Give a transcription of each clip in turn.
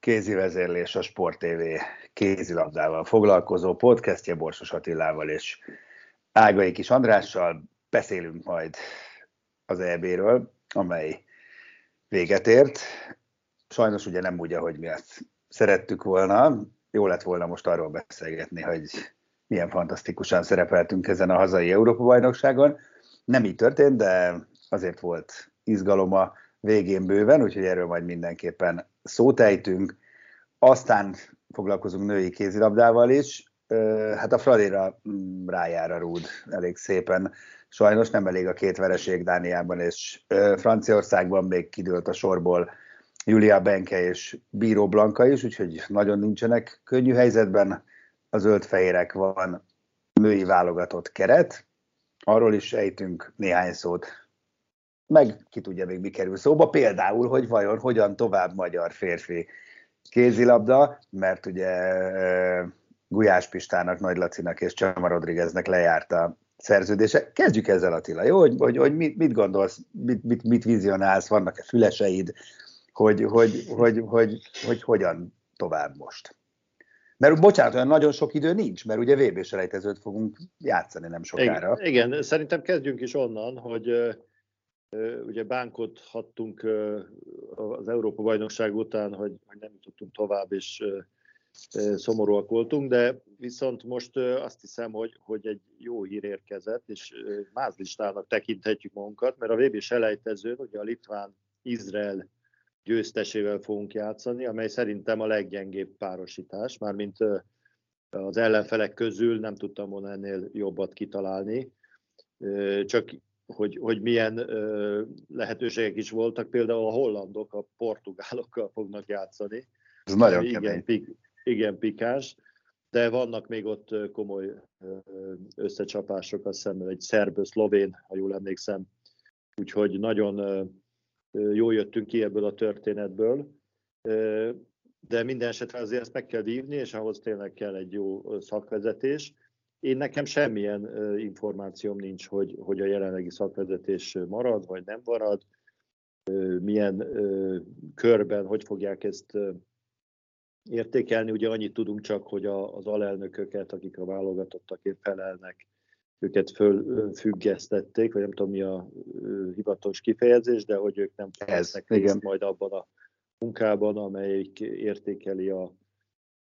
kézi vezérlés a Sport TV kézilabdával foglalkozó podcastje Borsos Attilával és Ágai Kis Andrással. Beszélünk majd az EB-ről, amely véget ért. Sajnos ugye nem úgy, ahogy mi ezt szerettük volna. Jó lett volna most arról beszélgetni, hogy milyen fantasztikusan szerepeltünk ezen a hazai Európa-bajnokságon. Nem így történt, de azért volt izgaloma végén bőven, úgyhogy erről majd mindenképpen szót ejtünk. Aztán foglalkozunk női kézilabdával is. Hát a Fradira mm, rájára rúd elég szépen. Sajnos nem elég a két vereség Dániában és Franciaországban még kidőlt a sorból Julia Benke és Bíró Blanka is, úgyhogy nagyon nincsenek könnyű helyzetben. A zöldfehérek van női válogatott keret, arról is ejtünk néhány szót, meg ki tudja még mi kerül szóba, például, hogy vajon hogyan tovább magyar férfi kézilabda, mert ugye Gulyás Pistának, Nagy Lacinak és Csama Rodrigueznek lejárt a szerződése. Kezdjük ezzel Attila, jó? Hogy, hogy, hogy mit, mit gondolsz, mit, mit, mit vizionálsz, vannak-e füleseid, hogy, hogy, hogy, hogy, hogy hogyan tovább most? Mert bocsánat, olyan nagyon sok idő nincs, mert ugye VB selejtezőt fogunk játszani nem sokára. Igen, igen, szerintem kezdjünk is onnan, hogy ugye bánkodhattunk az Európa-bajnokság után, hogy, nem jutottunk tovább, és szomorúak voltunk, de viszont most azt hiszem, hogy, hogy egy jó hír érkezett, és mázlistának tekinthetjük magunkat, mert a VB selejtezőn ugye a Litván-Izrael győztesével fogunk játszani, amely szerintem a leggyengébb párosítás, mármint az ellenfelek közül nem tudtam volna ennél jobbat kitalálni. Csak hogy, hogy milyen ö, lehetőségek is voltak, például a hollandok a portugálokkal fognak játszani. Ez nagyon igen, kemény. Pik, igen, pikás, de vannak még ott komoly összecsapások, azt hiszem egy szerb-szlovén, ha jól emlékszem, úgyhogy nagyon jól jöttünk ki ebből a történetből, de minden esetre azért ezt meg kell vívni, és ahhoz tényleg kell egy jó szakvezetés, én nekem semmilyen információm nincs, hogy, hogy a jelenlegi szakvezetés marad, vagy nem marad, milyen körben, hogy fogják ezt értékelni. Ugye annyit tudunk csak, hogy a, az alelnököket, akik a válogatottakért felelnek, őket fölfüggesztették, vagy nem tudom mi a hivatalos kifejezés, de hogy ők nem részt majd abban a munkában, amelyik értékeli a,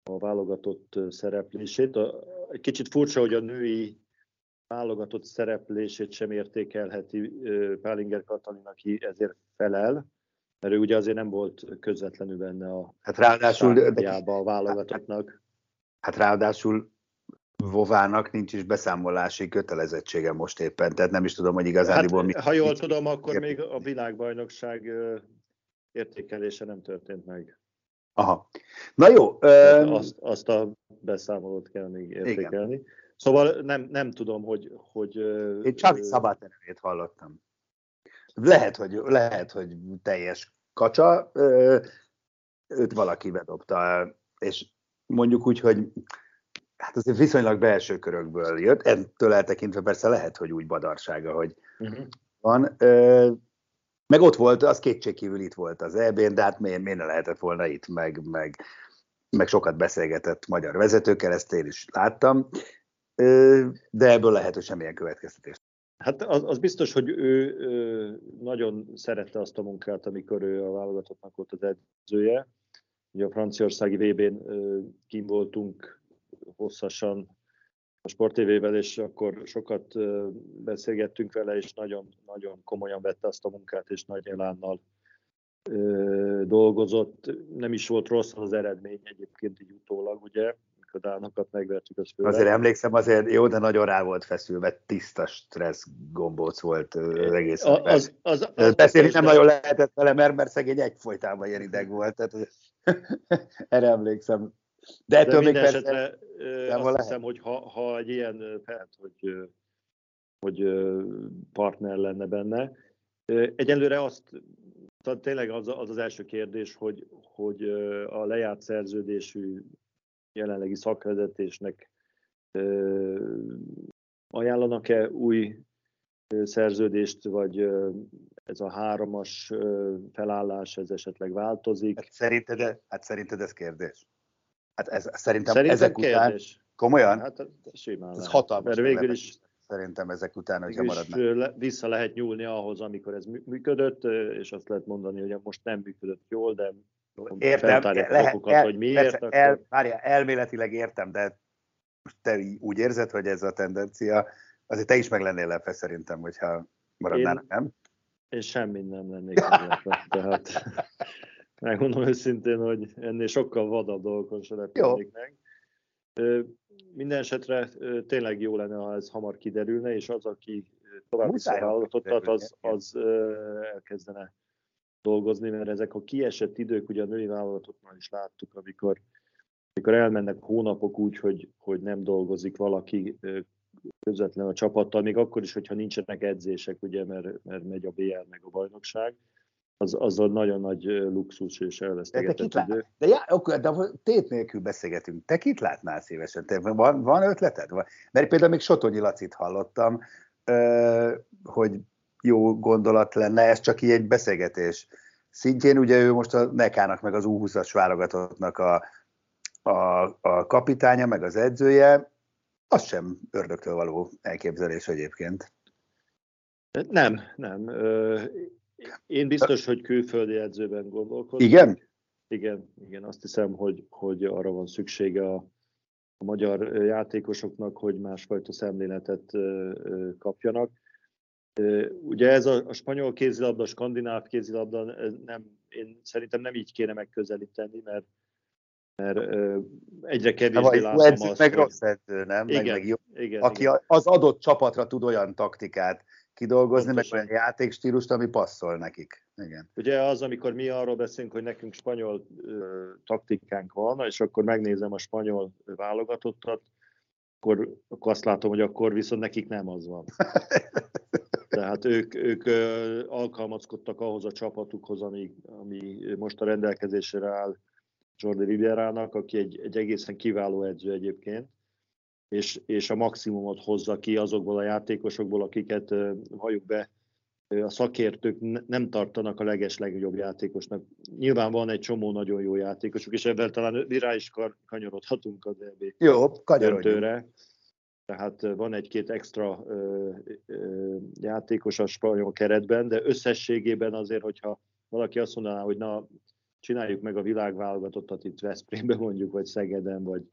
a válogatott szereplését. A, egy kicsit furcsa, hogy a női válogatott szereplését sem értékelheti Pálinger Katalin, aki ezért felel, mert ő ugye azért nem volt közvetlenül benne a hát ráadásul, a válogatottnak. Hát ráadásul Vovának nincs is beszámolási kötelezettsége most éppen, tehát nem is tudom, hogy igazán. Hát, mi... Ha jól tudom, akkor még a világbajnokság értékelése nem történt meg. Aha. Na jó. Um... Azt, azt a beszámolót kell még értékelni. Igen. Szóval nem, nem tudom, hogy... hogy Én csak Szabát nevét hallottam. Lehet, hogy, lehet, hogy teljes kacsa, őt valaki bedobta, és mondjuk úgy, hogy hát azért viszonylag belső körökből jött, ettől eltekintve persze lehet, hogy úgy badarsága, hogy uh-huh. van. Meg ott volt, az kétségkívül itt volt az eb de hát miért, miért ne lehetett volna itt, meg, meg, meg sokat beszélgetett magyar vezetőkkel, ezt én is láttam, de ebből lehet, hogy semmilyen következtetés. Hát az, az biztos, hogy ő, ő nagyon szerette azt a munkát, amikor ő a válogatottnak volt az edzője, ugye a franciaországi VB-n kim voltunk hosszasan a Sport TV-vel, és akkor sokat beszélgettünk vele, és nagyon, nagyon komolyan vette azt a munkát, és nagy elánnal dolgozott. Nem is volt rossz az eredmény egyébként így utólag, ugye, a dánokat megvertük, az főleg. Azért emlékszem, azért jó, de nagyon rá volt feszülve, tiszta stressz gombóc volt az egész. Az, az, az, az, Beszélni nem nagyon lehetett vele, mert, mert szegény egyfolytában ilyen ideg volt, tehát erre emlékszem. De ettől de még persze... Esetre, azt lehet. hiszem, hogy ha, ha egy ilyen, hát, hogy, hogy partner lenne benne. Egyelőre azt, tehát tényleg az, az az első kérdés, hogy, hogy a lejárt szerződésű jelenlegi szakvezetésnek ajánlanak-e új szerződést, vagy ez a háromas felállás, ez esetleg változik? Hát szerinted, hát szerinted ez kérdés? Hát ez, szerintem, szerintem ezek kérdés. után, komolyan? Hát simán ez hatalmas. Mert végül is szerintem ezek után, hogyha maradnak. Vissza lehet nyúlni ahhoz, amikor ez működött, és azt lehet mondani, hogy most nem működött jól, de Értem, lehet, okokat, el, hogy miért. Persze, akkor... el, várja, elméletileg értem, de te úgy érzed, hogy ez a tendencia, azért te is meg lennél lepve szerintem, hogyha maradnál, én, nem? Én semmi nem lennék lepve, tehát megmondom őszintén, hogy ennél sokkal vadabb dolgokon se lepődnék meg. Minden esetre tényleg jó lenne, ha ez hamar kiderülne, és az, aki tovább vissza az, az elkezdene dolgozni, mert ezek a kiesett idők, ugye a női vállalatoknál is láttuk, amikor, amikor elmennek hónapok úgy, hogy, hogy nem dolgozik valaki közvetlen a csapattal, még akkor is, hogyha nincsenek edzések, ugye, mert, mert megy a BL meg a bajnokság, az, az a nagyon nagy luxus és elvesztegetett de idő. De, já, akkor, de tét nélkül beszélgetünk. Te kit látnál szívesen? Te, van, van ötleted? Mert például még Sotonyi Lacit hallottam, hogy jó gondolat lenne, ez csak így egy beszélgetés szintjén, ugye ő most a Nekának, meg az U20-as válogatottnak a, a, a kapitánya, meg az edzője, az sem ördögtől való elképzelés egyébként. Nem, nem. Én biztos, hogy külföldi edzőben gondolkodom. Igen? Igen, igen, azt hiszem, hogy, hogy arra van szüksége a, a magyar játékosoknak, hogy másfajta szemléletet kapjanak. Ugye ez a, a spanyol kézilabda, a skandináv kézilabda, nem, én szerintem nem így kéne megközelíteni, mert mert egyre kevésbé látom azt, meg hogy... rossz edző, nem? Igen, meg, meg jó, igen, aki igen. az adott csapatra tud olyan taktikát kidolgozni, Pontosan. meg olyan játékstílust, ami passzol nekik. Igen. Ugye az, amikor mi arról beszélünk, hogy nekünk spanyol ö, taktikánk van, és akkor megnézem a spanyol válogatottat, akkor, akkor azt látom, hogy akkor viszont nekik nem az van. Tehát ők, ők alkalmazkodtak ahhoz a csapatukhoz, ami, ami most a rendelkezésre áll Jordi Riberának, aki egy, egy egészen kiváló edző egyébként, és, és a maximumot hozza ki azokból a játékosokból, akiket halljuk be, a szakértők nem tartanak a leges legjobb játékosnak. Nyilván van egy csomó nagyon jó játékosuk, és ebben talán rá is kanyarodhatunk az EB jó, döntőre. Tehát van egy-két extra ö, ö, játékos a spanyol keretben, de összességében azért, hogyha valaki azt mondaná, hogy na, csináljuk meg a világválogatottat itt Veszprémben mondjuk, vagy Szegeden, vagy,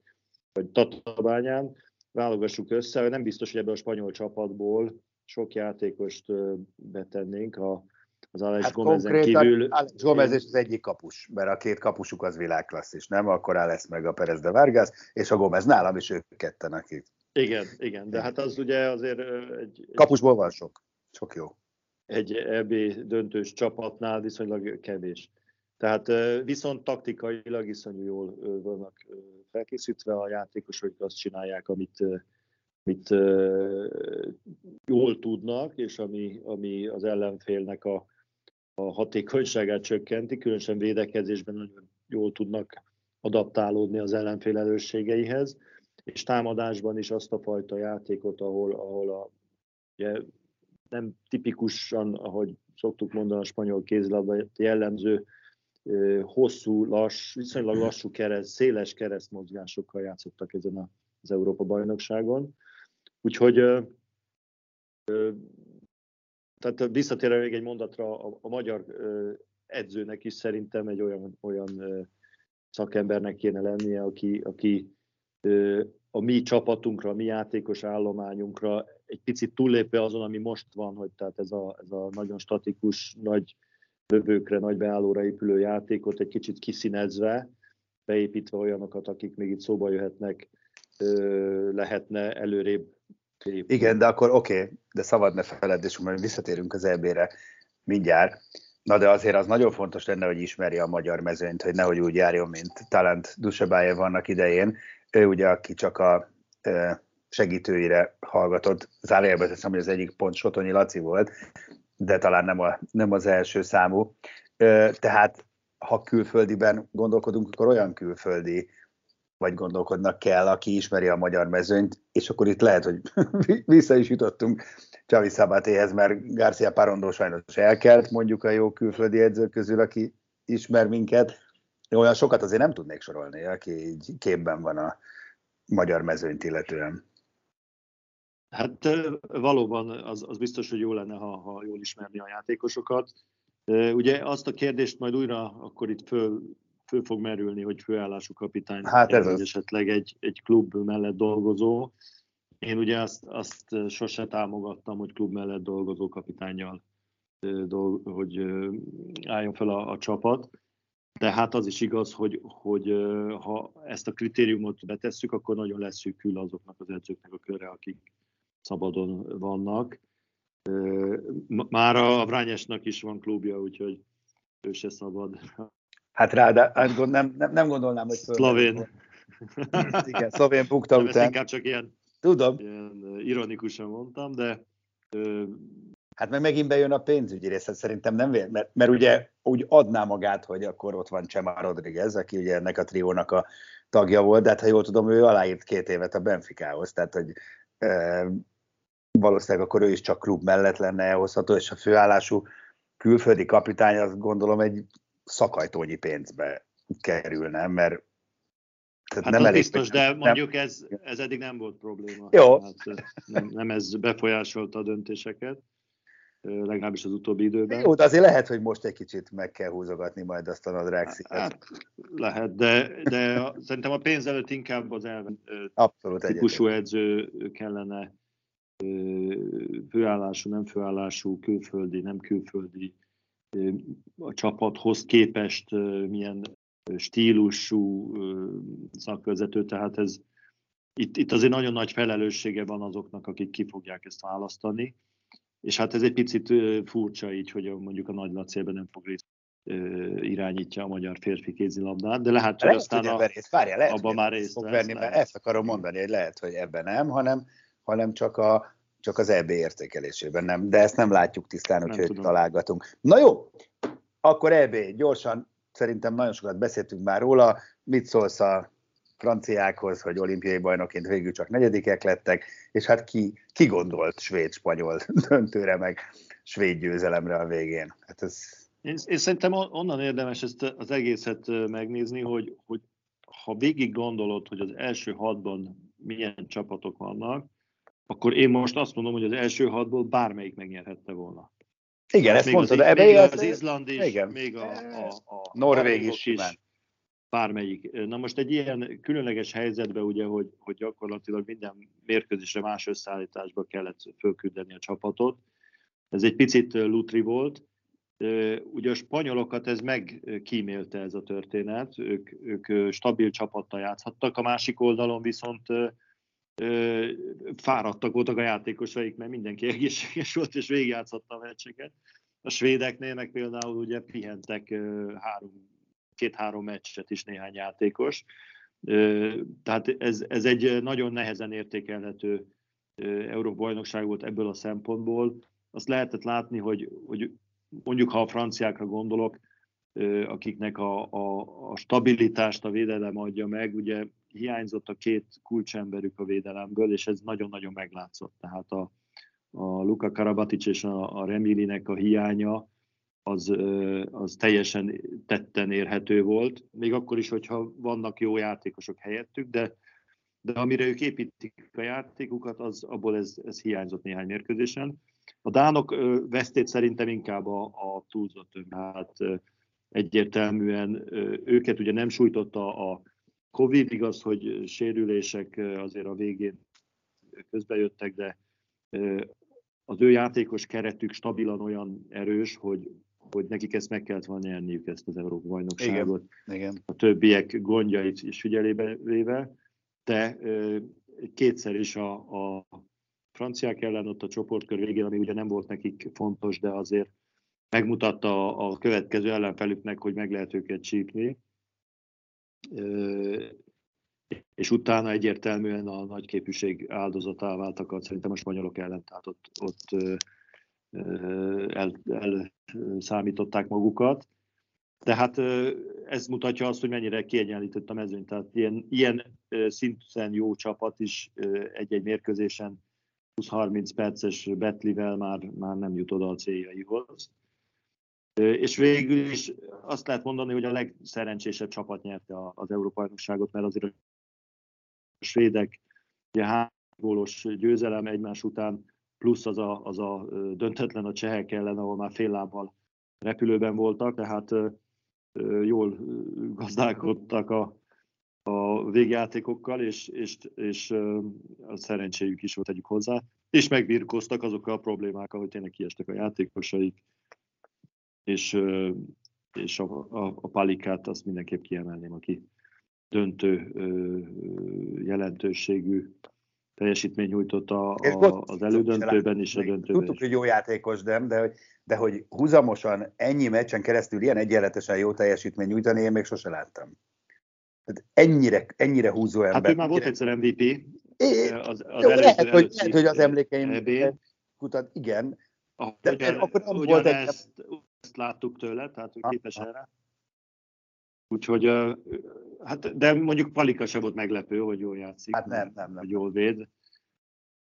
vagy Tatabányán, válogassuk össze, nem biztos, hogy ebből a spanyol csapatból sok játékost betennénk a, az Alex hát Gomezen kívül. Alex Gomez és az egyik kapus, mert a két kapusuk az világklasszis, nem? Akkor Alex meg a Perez de Vargas, és a Gomez nálam is ők ketten, akik igen, igen, de hát az ugye azért egy... egy Kapusból van sok, sok jó. Egy EB döntős csapatnál viszonylag kevés. Tehát viszont taktikailag iszonyú jól vannak felkészítve a játékosok, azt csinálják, amit, amit jól tudnak, és ami, ami az ellenfélnek a, a hatékonyságát csökkenti, különösen védekezésben nagyon jól tudnak adaptálódni az ellenfél erősségeihez és támadásban is azt a fajta játékot, ahol, ahol a, ugye, nem tipikusan, ahogy szoktuk mondani a spanyol kézilabda jellemző, hosszú, lass, viszonylag lassú kereszt, széles keresztmozgásokkal játszottak ezen az Európa-bajnokságon. Úgyhogy tehát visszatérve még egy mondatra, a, a magyar edzőnek is szerintem egy olyan, olyan szakembernek kéne lennie, aki, aki a mi csapatunkra, a mi játékos állományunkra egy picit túllépve azon, ami most van, hogy tehát ez a, ez a nagyon statikus, nagy lövőkre, nagy beállóra épülő játékot egy kicsit kiszínezve, beépítve olyanokat, akik még itt szóba jöhetnek, lehetne előrébb. Igen, de akkor oké, okay, de szabad ne feled, és majd visszatérünk az EB-re mindjárt. Na de azért az nagyon fontos lenne, hogy ismerje a magyar mezőnyt, hogy nehogy úgy járjon, mint Talent Dusebáje vannak idején. Ő ugye, aki csak a segítőire hallgatott, zárójelbe teszem, hogy az egyik pont Sotonyi Laci volt, de talán nem, a, nem az első számú. Tehát ha külföldiben gondolkodunk, akkor olyan külföldi vagy gondolkodnak kell, aki ismeri a magyar mezőnyt, és akkor itt lehet, hogy vissza is jutottunk Csavi Szabátéhez, mert Garcia Parondó sajnos elkelt, mondjuk a jó külföldi edzők közül, aki ismer minket. Olyan sokat azért nem tudnék sorolni, aki így képben van a magyar mezőnyt illetően. Hát valóban az, az biztos, hogy jó lenne, ha, ha jól ismerni a játékosokat. Ugye azt a kérdést majd újra akkor itt föl, föl fog merülni, hogy főállású kapitány, hát ez vagy esetleg egy, egy klub mellett dolgozó. Én ugye azt, azt sose támogattam, hogy klub mellett dolgozó kapitányjal hogy álljon fel a, a csapat. De hát az is igaz, hogy, hogy ha ezt a kritériumot betesszük, akkor nagyon leszűkül azoknak az edzőknek a köre, akik szabadon vannak. Már a Vrányesnak is van klubja, úgyhogy ő se szabad. Hát rá, de hát nem, nem, nem gondolnám, hogy... Szlovén. Igen, szlovén bukta nem, után. inkább csak ilyen, Tudom. ilyen ironikusan mondtam, de... Hát meg megint bejön a pénzügyi rész, hát szerintem nem vér, mert, mert ugye úgy adná magát, hogy akkor ott van Csema Rodriguez, aki ugye ennek a triónak a tagja volt, de hát ha jól tudom, ő aláírt két évet a Benficához, tehát hogy valószínűleg akkor ő is csak klub mellett lenne elhozható, és a főállású külföldi kapitány azt gondolom egy szakajtónyi pénzbe kerülne, mert tehát hát nem elég, biztos, de mondjuk ez, ez eddig nem volt probléma. Jó. Hát nem, nem ez befolyásolta a döntéseket, legalábbis az utóbbi időben. Jó, de azért lehet, hogy most egy kicsit meg kell húzogatni majd azt a nadrág Hát, lehet, de, de szerintem a pénz előtt inkább az elven Abszolút típusú edző kellene főállású, nem főállású, külföldi, nem külföldi a csapathoz képest milyen stílusú szakvezető, tehát ez itt, itt azért nagyon nagy felelőssége van azoknak, akik ki fogják ezt választani, és hát ez egy picit furcsa így, hogy mondjuk a Nagy Lacélben nem fog részt irányítja a magyar férfi kézilabdát, de lehet, hogy lehet, aztán hogy a, várja, lehet, abban már részt vesz, venni, mert ezt akarom mondani, hogy lehet, hogy ebben nem, hanem, hanem csak a csak az EB értékelésében nem, de ezt nem látjuk tisztán, úgyhogy találgatunk. Na jó, akkor EB, gyorsan, szerintem nagyon sokat beszéltünk már róla, mit szólsz a franciákhoz, hogy olimpiai bajnokként végül csak negyedikek lettek, és hát ki, ki gondolt svéd-spanyol döntőre, meg svéd győzelemre a végén? Hát ez... én, én szerintem onnan érdemes ezt az egészet megnézni, hogy, hogy ha végig gondolod, hogy az első hatban milyen csapatok vannak, akkor én most azt mondom, hogy az első hatból bármelyik megnyerhette volna. Igen, ezt mondtad, az, még az, az Izland is, igen. még a, a, a Norvég is, is bármelyik. Na most egy ilyen különleges helyzetben, ugye, hogy, hogy gyakorlatilag minden mérkőzésre más összeállításba kellett fölküldeni a csapatot. Ez egy picit lutri volt. Ugye a spanyolokat ez megkímélte ez a történet, ők, ők stabil csapattal játszhattak, a másik oldalon viszont fáradtak voltak a játékosaik, mert mindenki egészséges volt, és végigjátszhatta a meccseket. A svédeknél meg például ugye pihentek három, két-három meccset is néhány játékos. Tehát ez, ez egy nagyon nehezen értékelhető Európa-bajnokság volt ebből a szempontból. Azt lehetett látni, hogy, hogy mondjuk ha a franciákra gondolok, akiknek a, a, a stabilitást a védelem adja meg, ugye hiányzott a két kulcsemberük a védelemből, és ez nagyon-nagyon meglátszott. Tehát a, a Luka Karabatic és a, a Remilinek a hiánya az, az teljesen tetten érhető volt, még akkor is, hogyha vannak jó játékosok helyettük, de, de amire ők építik a játékukat, az, abból ez, ez hiányzott néhány mérkőzésen. A Dánok vesztét szerintem inkább a, a túlzott hát egyértelműen őket ugye nem sújtotta a Covid, igaz, hogy sérülések azért a végén közbejöttek, de az ő játékos keretük stabilan olyan erős, hogy, hogy nekik ezt meg kellett volna nyerniük, ezt az Európa bajnokságot. Igen, igen. A többiek gondjait is figyelébe véve, de kétszer is a, a franciák ellen ott a csoportkör végén, ami ugye nem volt nekik fontos, de azért megmutatta a következő ellenfelüknek, hogy meg lehet őket csípni. És utána egyértelműen a nagyképűség áldozatá váltak, szerintem a spanyolok ellen, tehát ott, ott el, elszámították magukat. Tehát ez mutatja azt, hogy mennyire kiegyenlített a mezőny. Tehát ilyen, ilyen szinten jó csapat is egy-egy mérkőzésen 20-30 perces betlivel már, már nem jut oda a céljaihoz. És végül is azt lehet mondani, hogy a legszerencsésebb csapat nyerte az Európai Bajnokságot, mert azért a svédek ugye három gólos győzelem egymás után, plusz az a, az a döntetlen a csehek ellen, ahol már fél lábbal repülőben voltak, tehát jól gazdálkodtak a, a végjátékokkal, és, és, és a szerencséjük is volt tegyük hozzá, és megbírkoztak azokkal a problémákkal, hogy tényleg kiestek a játékosaik, és, és a, a, a palikát azt mindenképp kiemelném, aki döntő jelentőségű teljesítmény nyújtott a, a, az elődöntőben is, a döntőben Tudtuk, hogy jó játékos, nem, de hogy, de hogy húzamosan ennyi meccsen keresztül ilyen egyenletesen jó teljesítmény nyújtani, én még sose láttam. Tehát ennyire, ennyire húzó ember. Hát ő már volt egyszer MVP. É, az, az jó, lehet, hogy, lehet, hogy az emlékeim kutat, igen. De ugyan, akkor nem volt egy... Ezt, láttuk tőle, tehát hogy képes erre. Úgyhogy, hát, de mondjuk Palika sem volt meglepő, hogy jól játszik. Hát nem, nem, nem. Hogy jól véd.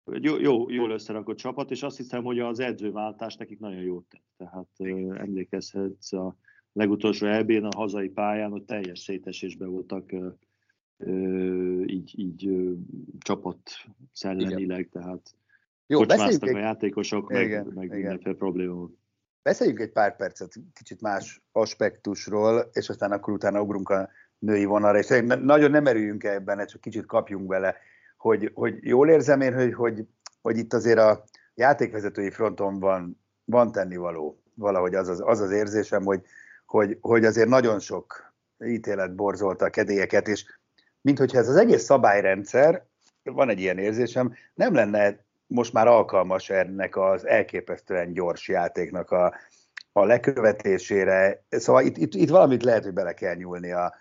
Jó, jó, jól összerakott csapat, és azt hiszem, hogy az edzőváltás nekik nagyon jót tett. Tehát uh, emlékezhetsz a legutolsó EB-n a hazai pályán, hogy teljes szétesésben voltak így, így csapat szellemileg, tehát jó, kocsmáztak a játékosok, igen, meg, meg mindenféle probléma volt. Beszéljünk egy pár percet kicsit más aspektusról, és aztán akkor utána ugrunk a női vonalra, és nagyon nem erüljünk ebben, csak kicsit kapjunk bele, hogy, hogy jól érzem én, hogy, hogy, hogy itt azért a játékvezetői fronton van, van tennivaló, valahogy az az, az, az érzésem, hogy, hogy, hogy azért nagyon sok ítélet borzolta a kedélyeket, és mint hogyha ez az egész szabályrendszer, van egy ilyen érzésem, nem lenne most már alkalmas ennek az elképesztően gyors játéknak a, a lekövetésére. Szóval itt, itt, itt valamit lehet, hogy bele kell nyúlni a,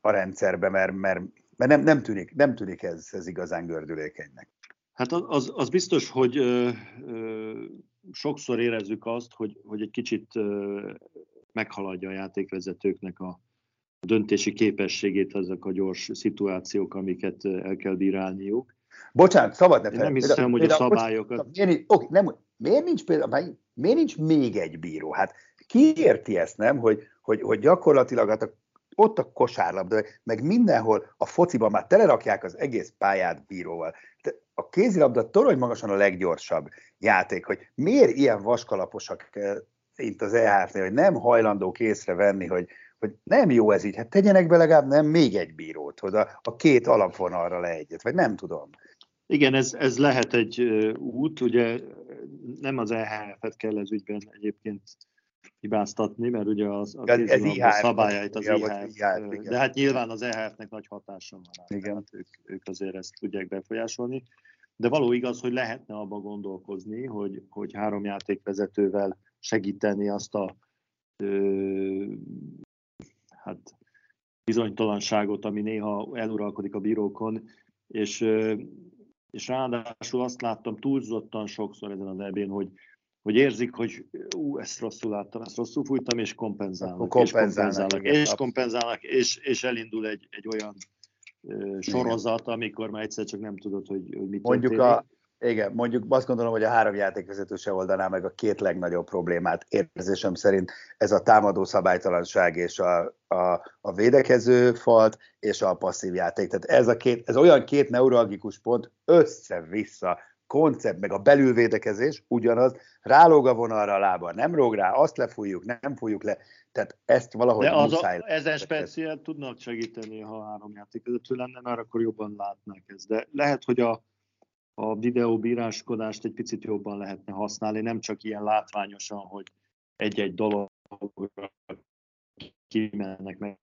a rendszerbe, mert, mert, mert nem, nem, tűnik, nem tűnik ez, ez igazán gördülékenynek. Hát az, az biztos, hogy ö, ö, sokszor érezzük azt, hogy, hogy egy kicsit ö, meghaladja a játékvezetőknek a döntési képességét ezek a gyors szituációk, amiket el kell bírálniuk. Bocsánat, szabad ne Nem hiszem, hogy a szabályokat... Miért, oké, nem, miért nincs például, miért nincs még egy bíró? Hát ki érti ezt, nem, hogy, hogy, hogy gyakorlatilag hát a, ott a kosárlabda, meg mindenhol a fociban már telerakják az egész pályát bíróval. De a kézilabda torony magasan a leggyorsabb játék, hogy miért ilyen vaskalaposak itt az EHF-nél, hogy nem hajlandók észrevenni, hogy, hogy nem jó ez így, hát tegyenek be legalább nem még egy bírót, hogy a, a két alapvonalra le egyet, vagy nem tudom. Igen, ez, ez lehet egy út, ugye nem az EHF-et kell ez ügyben egyébként hibáztatni, mert ugye az, a ez, ez IHF, szabályait az IHF, IHF de hát nyilván az EHF-nek nagy hatása van igen. Hát ők, ők azért ezt tudják befolyásolni. De való igaz, hogy lehetne abba gondolkozni, hogy, hogy három játékvezetővel segíteni azt a ö, hát bizonytalanságot, ami néha eluralkodik a bírókon, és és ráadásul azt láttam túlzottan sokszor ezen az ebén, hogy, hogy érzik, hogy ú, ezt rosszul láttam, ezt rosszul fújtam, és kompenzálnak, kompenzálnak, és kompenzálnak, és, kompenzálnak és, és elindul egy, egy olyan sorozat, amikor már egyszer csak nem tudod, hogy, hogy mit Mondjuk történik. a, igen, mondjuk azt gondolom, hogy a három játékvezető se oldaná meg a két legnagyobb problémát. Érzésem szerint ez a támadó szabálytalanság és a, a, a védekező falt és a passzív játék. Tehát ez, a két, ez olyan két neuralgikus pont össze-vissza koncept, meg a belülvédekezés ugyanaz, rálóg a vonalra a lába, nem róg rá, azt lefújjuk, nem fújjuk le. Tehát ezt valahogy De az muszáj. A, ezen speciál tudnak segíteni, ha három játékvezető lenne, mert akkor jobban látnák ezt. De lehet, hogy a, a videóbíráskodást egy picit jobban lehetne használni, nem csak ilyen látványosan, hogy egy-egy dologra kimennek meg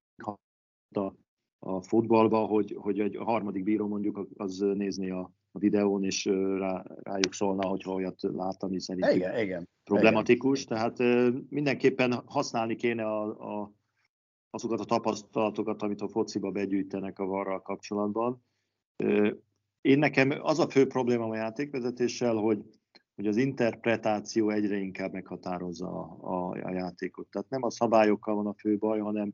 a, a futballba, hogy, hogy egy harmadik bíró mondjuk az nézni a, a videón, és rá, rájuk szólna, hogyha olyat lát, ami szerint igen, igen, problematikus. Igen. Tehát mindenképpen használni kéne a, a, azokat a tapasztalatokat, amit a fociba begyűjtenek a varral kapcsolatban. Én nekem az a fő probléma a játékvezetéssel, hogy, hogy az interpretáció egyre inkább meghatározza a, a, a játékot. Tehát nem a szabályokkal van a fő baj, hanem,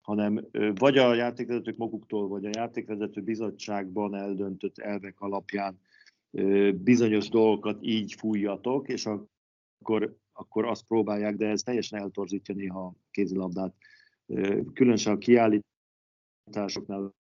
hanem vagy a játékvezetők maguktól, vagy a játékvezető bizottságban eldöntött elvek alapján bizonyos dolgokat így fújjatok, és akkor, akkor azt próbálják, de ez teljesen eltorzítja néha a kézilabdát. Különösen a kiállításoknál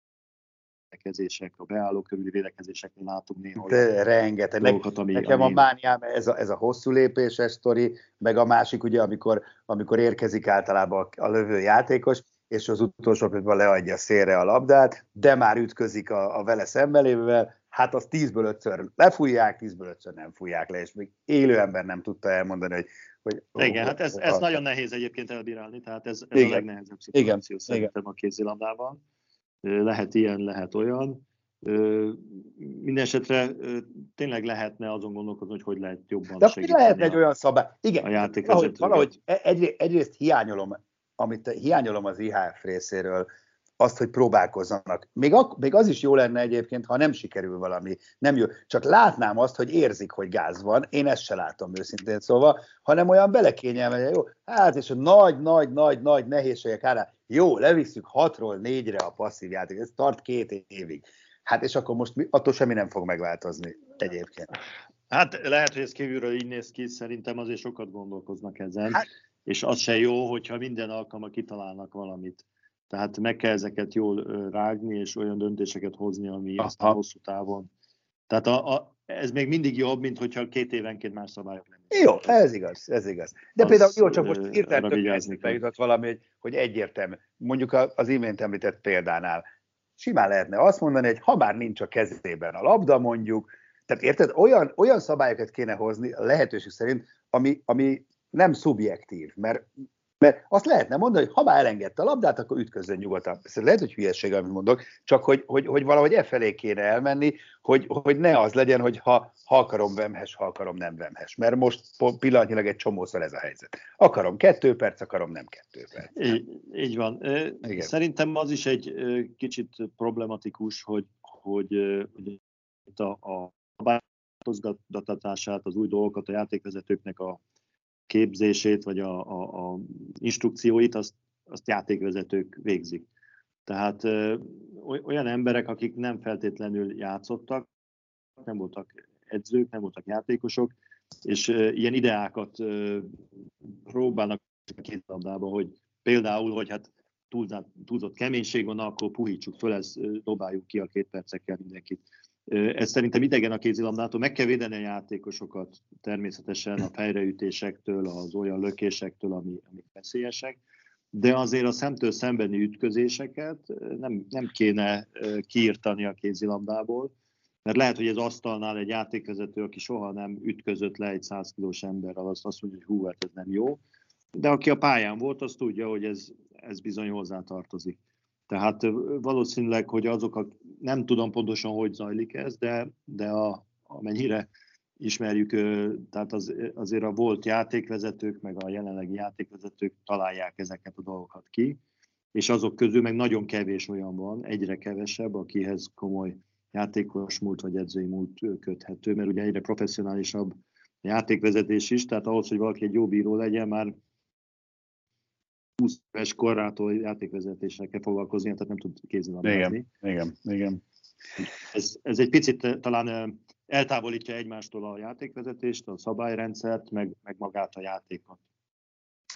védekezések, a beálló körüli védekezéseknél látunk néha De rengeteg. Dolgokat, ami, Nekem ami... a mániám ez a, ez a hosszú lépéses sztori, meg a másik ugye, amikor, amikor érkezik általában a, a lövő játékos, és az utolsó pillanatban leadja szélre a labdát, de már ütközik a, a vele szembelévővel, hát az tízből ötször lefújják, tízből ötször nem fújják le, és még élő ember nem tudta elmondani, hogy hogy, igen, hát ez, ez nagyon nehéz egyébként elbírálni, tehát ez, ez igen, a legnehezebb szituáció igen, szerintem igen. a kézilabdában lehet ilyen, lehet olyan. Mindenesetre tényleg lehetne azon gondolkozni, hogy hogy lehet jobban De segíteni. lehetne egy olyan szabály. Igen, a valahogy, valahogy e- egy, egyrészt hiányolom, amit hiányolom az IHF részéről, azt, hogy próbálkozzanak. Még, ak- még az is jó lenne egyébként, ha nem sikerül valami, nem jó. Csak látnám azt, hogy érzik, hogy gáz van. Én ezt se látom őszintén szóval, hanem olyan belekényelme, jó, hát és a nagy, nagy, nagy, nagy nehézségek árán, jó, levisszük hatról négyre a passzív játék, ez tart két évig. Hát és akkor most mi, attól semmi nem fog megváltozni egyébként. Hát lehet, hogy ez kívülről így néz ki, szerintem azért sokat gondolkoznak ezen. Hát, és az se jó, hogyha minden alkalommal kitalálnak valamit. Tehát meg kell ezeket jól rágni, és olyan döntéseket hozni, ami Aha. aztán hosszú távon. Tehát a, a, ez még mindig jobb, mint hogyha két évenként más szabályok lennének. Jó, ez igaz, ez igaz. De az például, jó, csak most hirtelen jutott valami, hogy, hogy egyértelmű. Mondjuk az imént említett példánál. Simán lehetne azt mondani, hogy ha már nincs a kezében a labda, mondjuk, tehát érted, olyan, olyan szabályokat kéne hozni a lehetőség szerint, ami, ami nem szubjektív, mert mert azt lehetne mondani, hogy ha már elengedte a labdát, akkor ütközzön nyugodtan. Ez lehet, hogy hülyeség, amit mondok, csak hogy, hogy, hogy valahogy e felé kéne elmenni, hogy, hogy ne az legyen, hogy ha, ha akarom vemhes, ha akarom nem vemhes. Mert most pillanatnyilag egy csomószor ez a helyzet. Akarom kettő perc, akarom nem kettő perc. Így, így van. Igen. Szerintem az is egy kicsit problematikus, hogy, hogy, hogy a, a változtatását, az új dolgokat a játékvezetőknek a képzését, vagy a, a, a instrukcióit, azt, azt játékvezetők végzik. Tehát ö, olyan emberek, akik nem feltétlenül játszottak, nem voltak edzők, nem voltak játékosok, és ö, ilyen ideákat ö, próbálnak a két labdába, hogy például, hogy hát túlzott keménység van, akkor puhítsuk föl, ezt dobáljuk ki a két percekkel mindenkit ez szerintem idegen a kézilabdától, meg kell védeni a játékosokat természetesen a fejreütésektől, az olyan lökésektől, ami, amik veszélyesek, de azért a szemtől szembeni ütközéseket nem, nem kéne kiírtani a kézilabdából, mert lehet, hogy ez asztalnál egy játékvezető, aki soha nem ütközött le egy 100 kilós emberrel, azt azt mondja, hogy hú, hát ez nem jó. De aki a pályán volt, az tudja, hogy ez, ez bizony hozzá tartozik. Tehát valószínűleg, hogy azok, nem tudom pontosan, hogy zajlik ez, de, de a, amennyire ismerjük, tehát az, azért a volt játékvezetők, meg a jelenlegi játékvezetők találják ezeket a dolgokat ki, és azok közül meg nagyon kevés olyan van, egyre kevesebb, akihez komoly játékos múlt vagy edzői múlt köthető, mert ugye egyre professzionálisabb játékvezetés is, tehát ahhoz, hogy valaki egy jó bíró legyen, már 20 éves korától játékvezetéssel kell foglalkozni, tehát nem tud kézilabdázni. Igen, igen, igen. Ez, ez egy picit eh, talán eh, eltávolítja egymástól a játékvezetést, a szabályrendszert, meg, meg magát a játékot.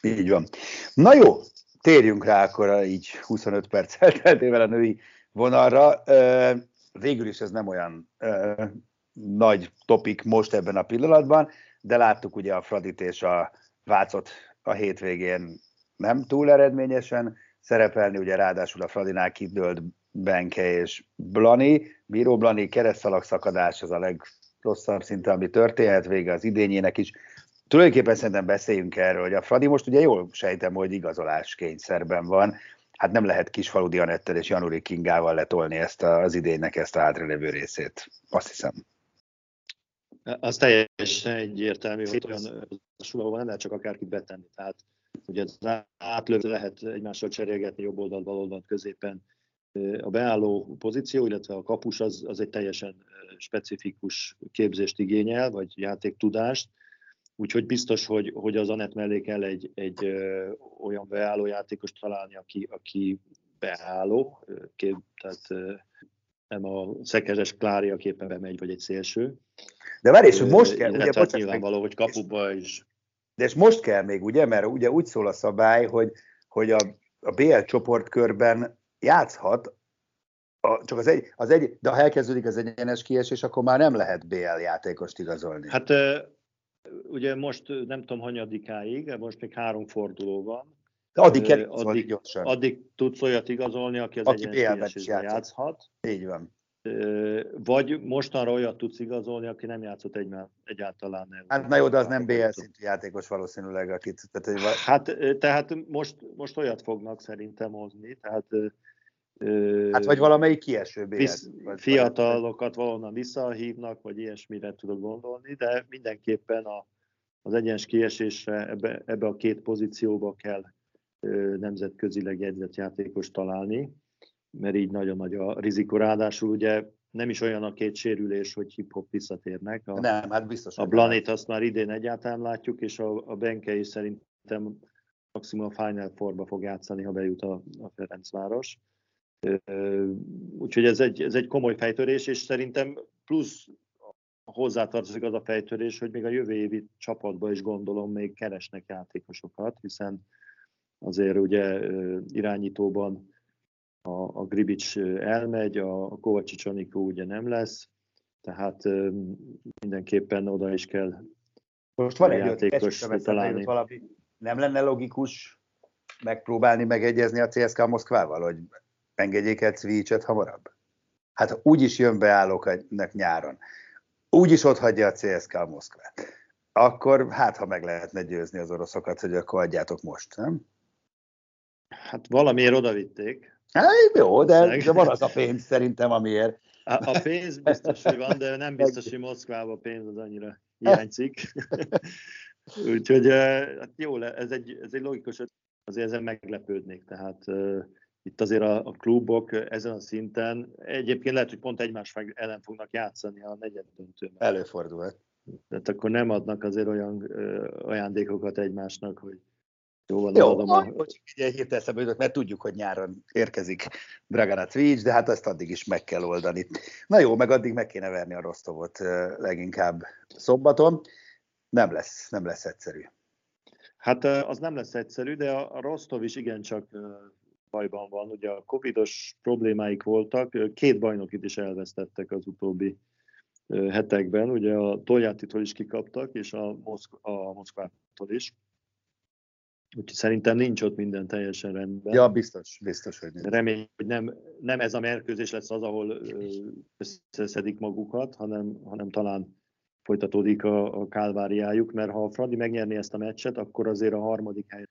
Így van. Na jó, térjünk rá akkor így 25 perc elteltével a női vonalra. Végül is ez nem olyan nagy topik most ebben a pillanatban, de láttuk ugye a Fradit és a Vácot a hétvégén nem túl eredményesen szerepelni, ugye ráadásul a Fradinál kidőlt Benke és Blani, Bíró Blani keresztszalag szakadás az a legrosszabb szinte, ami történhet vége az idényének is. Tulajdonképpen szerintem beszéljünk erről, hogy a Fradi most ugye jól sejtem, hogy igazolás kényszerben van, hát nem lehet Kisfaludi Anettel és Januri Kingával letolni ezt a, az idénynek ezt a hátralévő részét. Azt hiszem. Az teljesen egyértelmű, hogy olyan sulóban nem lehet csak akárkit betenni. Tehát ugye az átlövő lehet egymással cserélgetni jobb oldalt, bal oldalt, középen. A beálló pozíció, illetve a kapus az, az egy teljesen specifikus képzést igényel, vagy játéktudást. Úgyhogy biztos, hogy, hogy az Anett mellé kell egy, egy ö, olyan beálló játékos találni, aki, aki beálló, kép, tehát ö, nem a szekeres Klári, aki éppen bemegy, vagy egy szélső. De várj, és most kell, ugye, bocsánat, nyilvánvaló, hogy kapuba is. De és most kell még, ugye, mert ugye úgy szól a szabály, hogy, hogy a, a BL csoportkörben játszhat, a, csak az egy, az egy, de ha elkezdődik az egyenes kiesés, akkor már nem lehet BL játékost igazolni. Hát ugye most nem tudom hanyadikáig, most még három forduló van. De addig kell addig, gyorsan. addig tudsz olyat igazolni, aki az Aki egyenes játszott. játszhat. Így van. Vagy mostanra olyat tudsz igazolni, aki nem játszott egymá, egyáltalán. Hát na jó, de az nem BL szintű játékos valószínűleg, akit... Tehát, hogy Hát, tehát most, most olyat fognak szerintem hozni, tehát hát vagy valamelyik kieső BL. visz, vagy- fiatalokat valahonnan visszahívnak, vagy ilyesmire tudok gondolni, de mindenképpen a, az egyens kiesésre ebbe, ebbe a két pozícióba kell nemzetközileg jegyzett játékos találni, mert így nagyon nagy a rizikó. Ráadásul ugye nem is olyan a két sérülés, hogy hip-hop visszatérnek. A, Nem, hát biztos. a hogy Blanit azt már idén egyáltalán látjuk, és a, a Benke is szerintem maximum a Final Fourba fog játszani, ha bejut a, a Ferencváros. Úgyhogy ez egy, ez egy komoly fejtörés, és szerintem plusz hozzátartozik az a fejtörés, hogy még a jövő évi csapatban is gondolom még keresnek játékosokat, hiszen azért ugye irányítóban a, a Gribic ö, elmegy, a Kovacsics Anikó ugye nem lesz, tehát mindenképpen oda is kell Most van egy játékos találni. valami. Nem lenne logikus megpróbálni megegyezni a CSKA Moszkvával, hogy engedjék el Cvicset hamarabb? Hát úgy is jön beállóknak nyáron. Úgy is ott hagyja a CSKA Moszkvát. Akkor hát, ha meg lehetne győzni az oroszokat, hogy akkor adjátok most, nem? Hát valamiért odavitték. Hát jó, de, de van az a pénz szerintem, amiért. A, a pénz biztos, hogy van, de nem biztos, hogy Moszkvában pénz az annyira hiányzik. Úgyhogy hát jó, ez egy, ez egy logikus, azért ezen meglepődnék. Tehát itt azért a, a klubok ezen a szinten, egyébként lehet, hogy pont egymás ellen fognak játszani a negyed döntőben. Előfordulhat. Tehát akkor nem adnak azért olyan uh, ajándékokat egymásnak, hogy jó van, Jó, a... a, hogy ugye hirtelen eszembe jutott, mert tudjuk, hogy nyáron érkezik Dragana Cvics, de hát ezt addig is meg kell oldani. Na jó, meg addig meg kéne verni a Rostovot leginkább szombaton. Nem lesz, nem lesz egyszerű. Hát az nem lesz egyszerű, de a Rostov is igencsak bajban van. Ugye a covidos problémáik voltak, két bajnokit is elvesztettek az utóbbi hetekben. Ugye a Toljátitól is kikaptak, és a, Moszk- a Moszkvától is. Úgyhogy szerintem nincs ott minden teljesen rendben. Ja, biztos, biztos, hogy nincs. Remény, hogy nem, nem ez a mérkőzés lesz az, ahol összeszedik magukat, hanem, hanem talán folytatódik a, a kálváriájuk, mert ha a Fradi megnyerni ezt a meccset, akkor azért a harmadik hely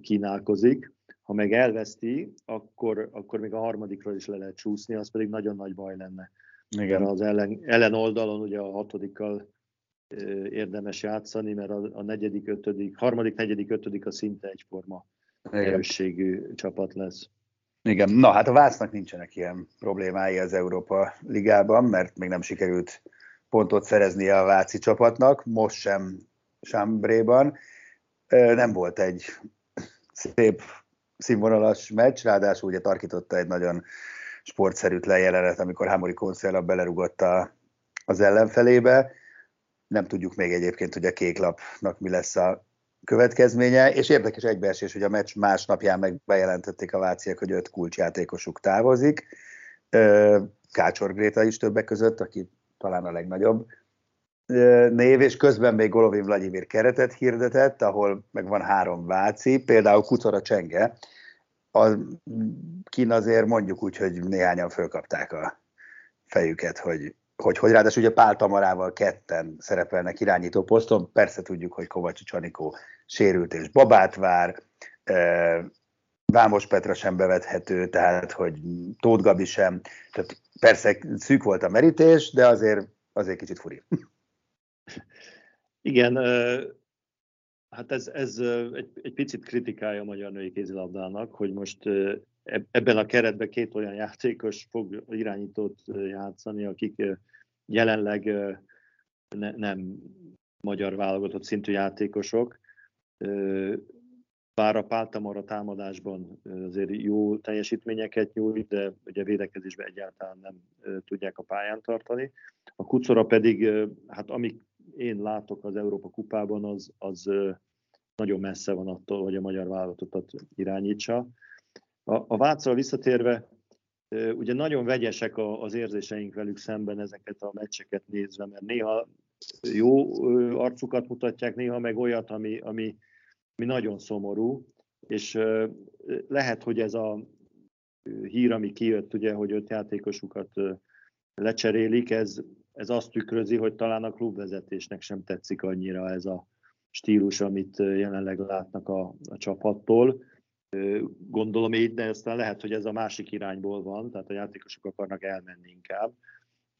kínálkozik. Ha meg elveszti, akkor, akkor még a harmadikról is le lehet csúszni, az pedig nagyon nagy baj lenne. Igen. Igen. Az ellen, ellen oldalon ugye a hatodikkal érdemes játszani, mert a, a negyedik, ötödik, harmadik, negyedik, ötödik a szinte egyforma Igen. erősségű csapat lesz. Igen, na hát a Vásznak nincsenek ilyen problémái az Európa Ligában, mert még nem sikerült pontot szereznie a Váci csapatnak, most sem Sámbréban. Nem volt egy szép színvonalas meccs, ráadásul ugye tarkította egy nagyon sportszerűtlen jelenet, amikor Hámori Konszella belerugott a, az ellenfelébe. Nem tudjuk még egyébként, hogy a kék lapnak mi lesz a következménye, és érdekes egybeesés, hogy a meccs másnapján meg bejelentették a váciak, hogy öt kulcsjátékosuk távozik. Kácsor Gréta is többek között, aki talán a legnagyobb név, és közben még Golovin Vladimir keretet hirdetett, ahol meg van három váci, például Kucora Csenge, a, kin azért mondjuk úgy, hogy néhányan fölkapták a fejüket, hogy hogy, hogy ráadásul ugye Pál Tamarával ketten szerepelnek irányító poszton, persze tudjuk, hogy Kovacsi Csanikó sérült és babát vár, Vámos Petra sem bevethető, tehát hogy Tóth Gabi sem, tehát persze szűk volt a merítés, de azért, azért kicsit furi. Igen, hát ez, ez egy, egy picit kritikája a magyar női kézilabdának, hogy most ebben a keretben két olyan játékos fog irányítót játszani, akik jelenleg ne, nem magyar válogatott szintű játékosok. Bár a Páltamara támadásban azért jó teljesítményeket nyújt, de ugye védekezésben egyáltalán nem tudják a pályán tartani. A Kucora pedig, hát amik én látok az Európa kupában, az, az nagyon messze van attól, hogy a magyar válogatottat irányítsa. A, a Vácra visszatérve, ugye nagyon vegyesek az érzéseink velük szemben ezeket a meccseket nézve, mert néha jó arcukat mutatják, néha meg olyat, ami, ami, ami nagyon szomorú, és lehet, hogy ez a hír, ami kijött, ugye, hogy öt játékosukat lecserélik, ez, ez azt tükrözi, hogy talán a klubvezetésnek sem tetszik annyira ez a stílus, amit jelenleg látnak a, a csapattól. Gondolom így, de aztán lehet, hogy ez a másik irányból van, tehát a játékosok akarnak elmenni inkább.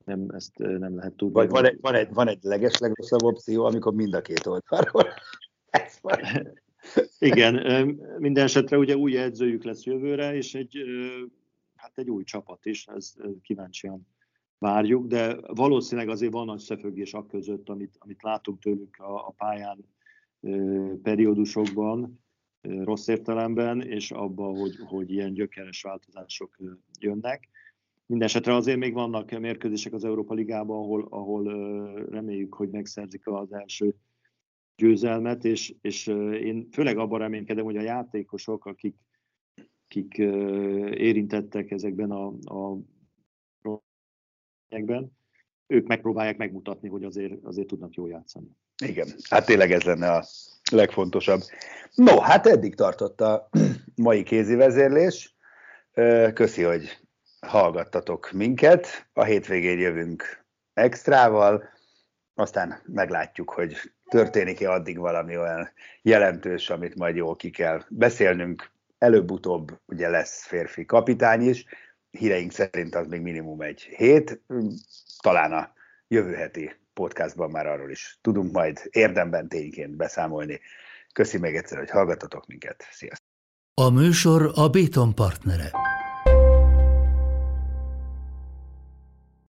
Nem, ezt nem lehet tudni. Vagy van egy, van egy, van egy legeslegrosszabb opció, amikor mind a két oldalról. Igen, minden esetre ugye új edzőjük lesz jövőre, és egy, hát egy új csapat is, ez kíváncsian várjuk, de valószínűleg azért van összefüggés a között, amit, amit látunk tőlük a, a pályán periódusokban, rossz értelemben, és abban, hogy, hogy ilyen gyökeres változások jönnek. Mindenesetre azért még vannak mérkőzések az Európa Ligában, ahol, ahol reméljük, hogy megszerzik az első győzelmet, és, és én főleg abban reménykedem, hogy a játékosok, akik, akik érintettek ezekben a, a ők megpróbálják megmutatni, hogy azért, azért tudnak jól játszani. Igen, hát tényleg ez lenne a legfontosabb. No, hát eddig tartott a mai kézi vezérlés. Köszi, hogy hallgattatok minket. A hétvégén jövünk extrával, aztán meglátjuk, hogy történik-e addig valami olyan jelentős, amit majd jól ki kell beszélnünk. Előbb-utóbb ugye lesz férfi kapitány is, híreink szerint az még minimum egy hét, talán a jövő heti podcastban már arról is tudunk majd érdemben tényként beszámolni. Köszi még egyszer, hogy hallgatatok minket. Sziasztok! A műsor a Béton partnere.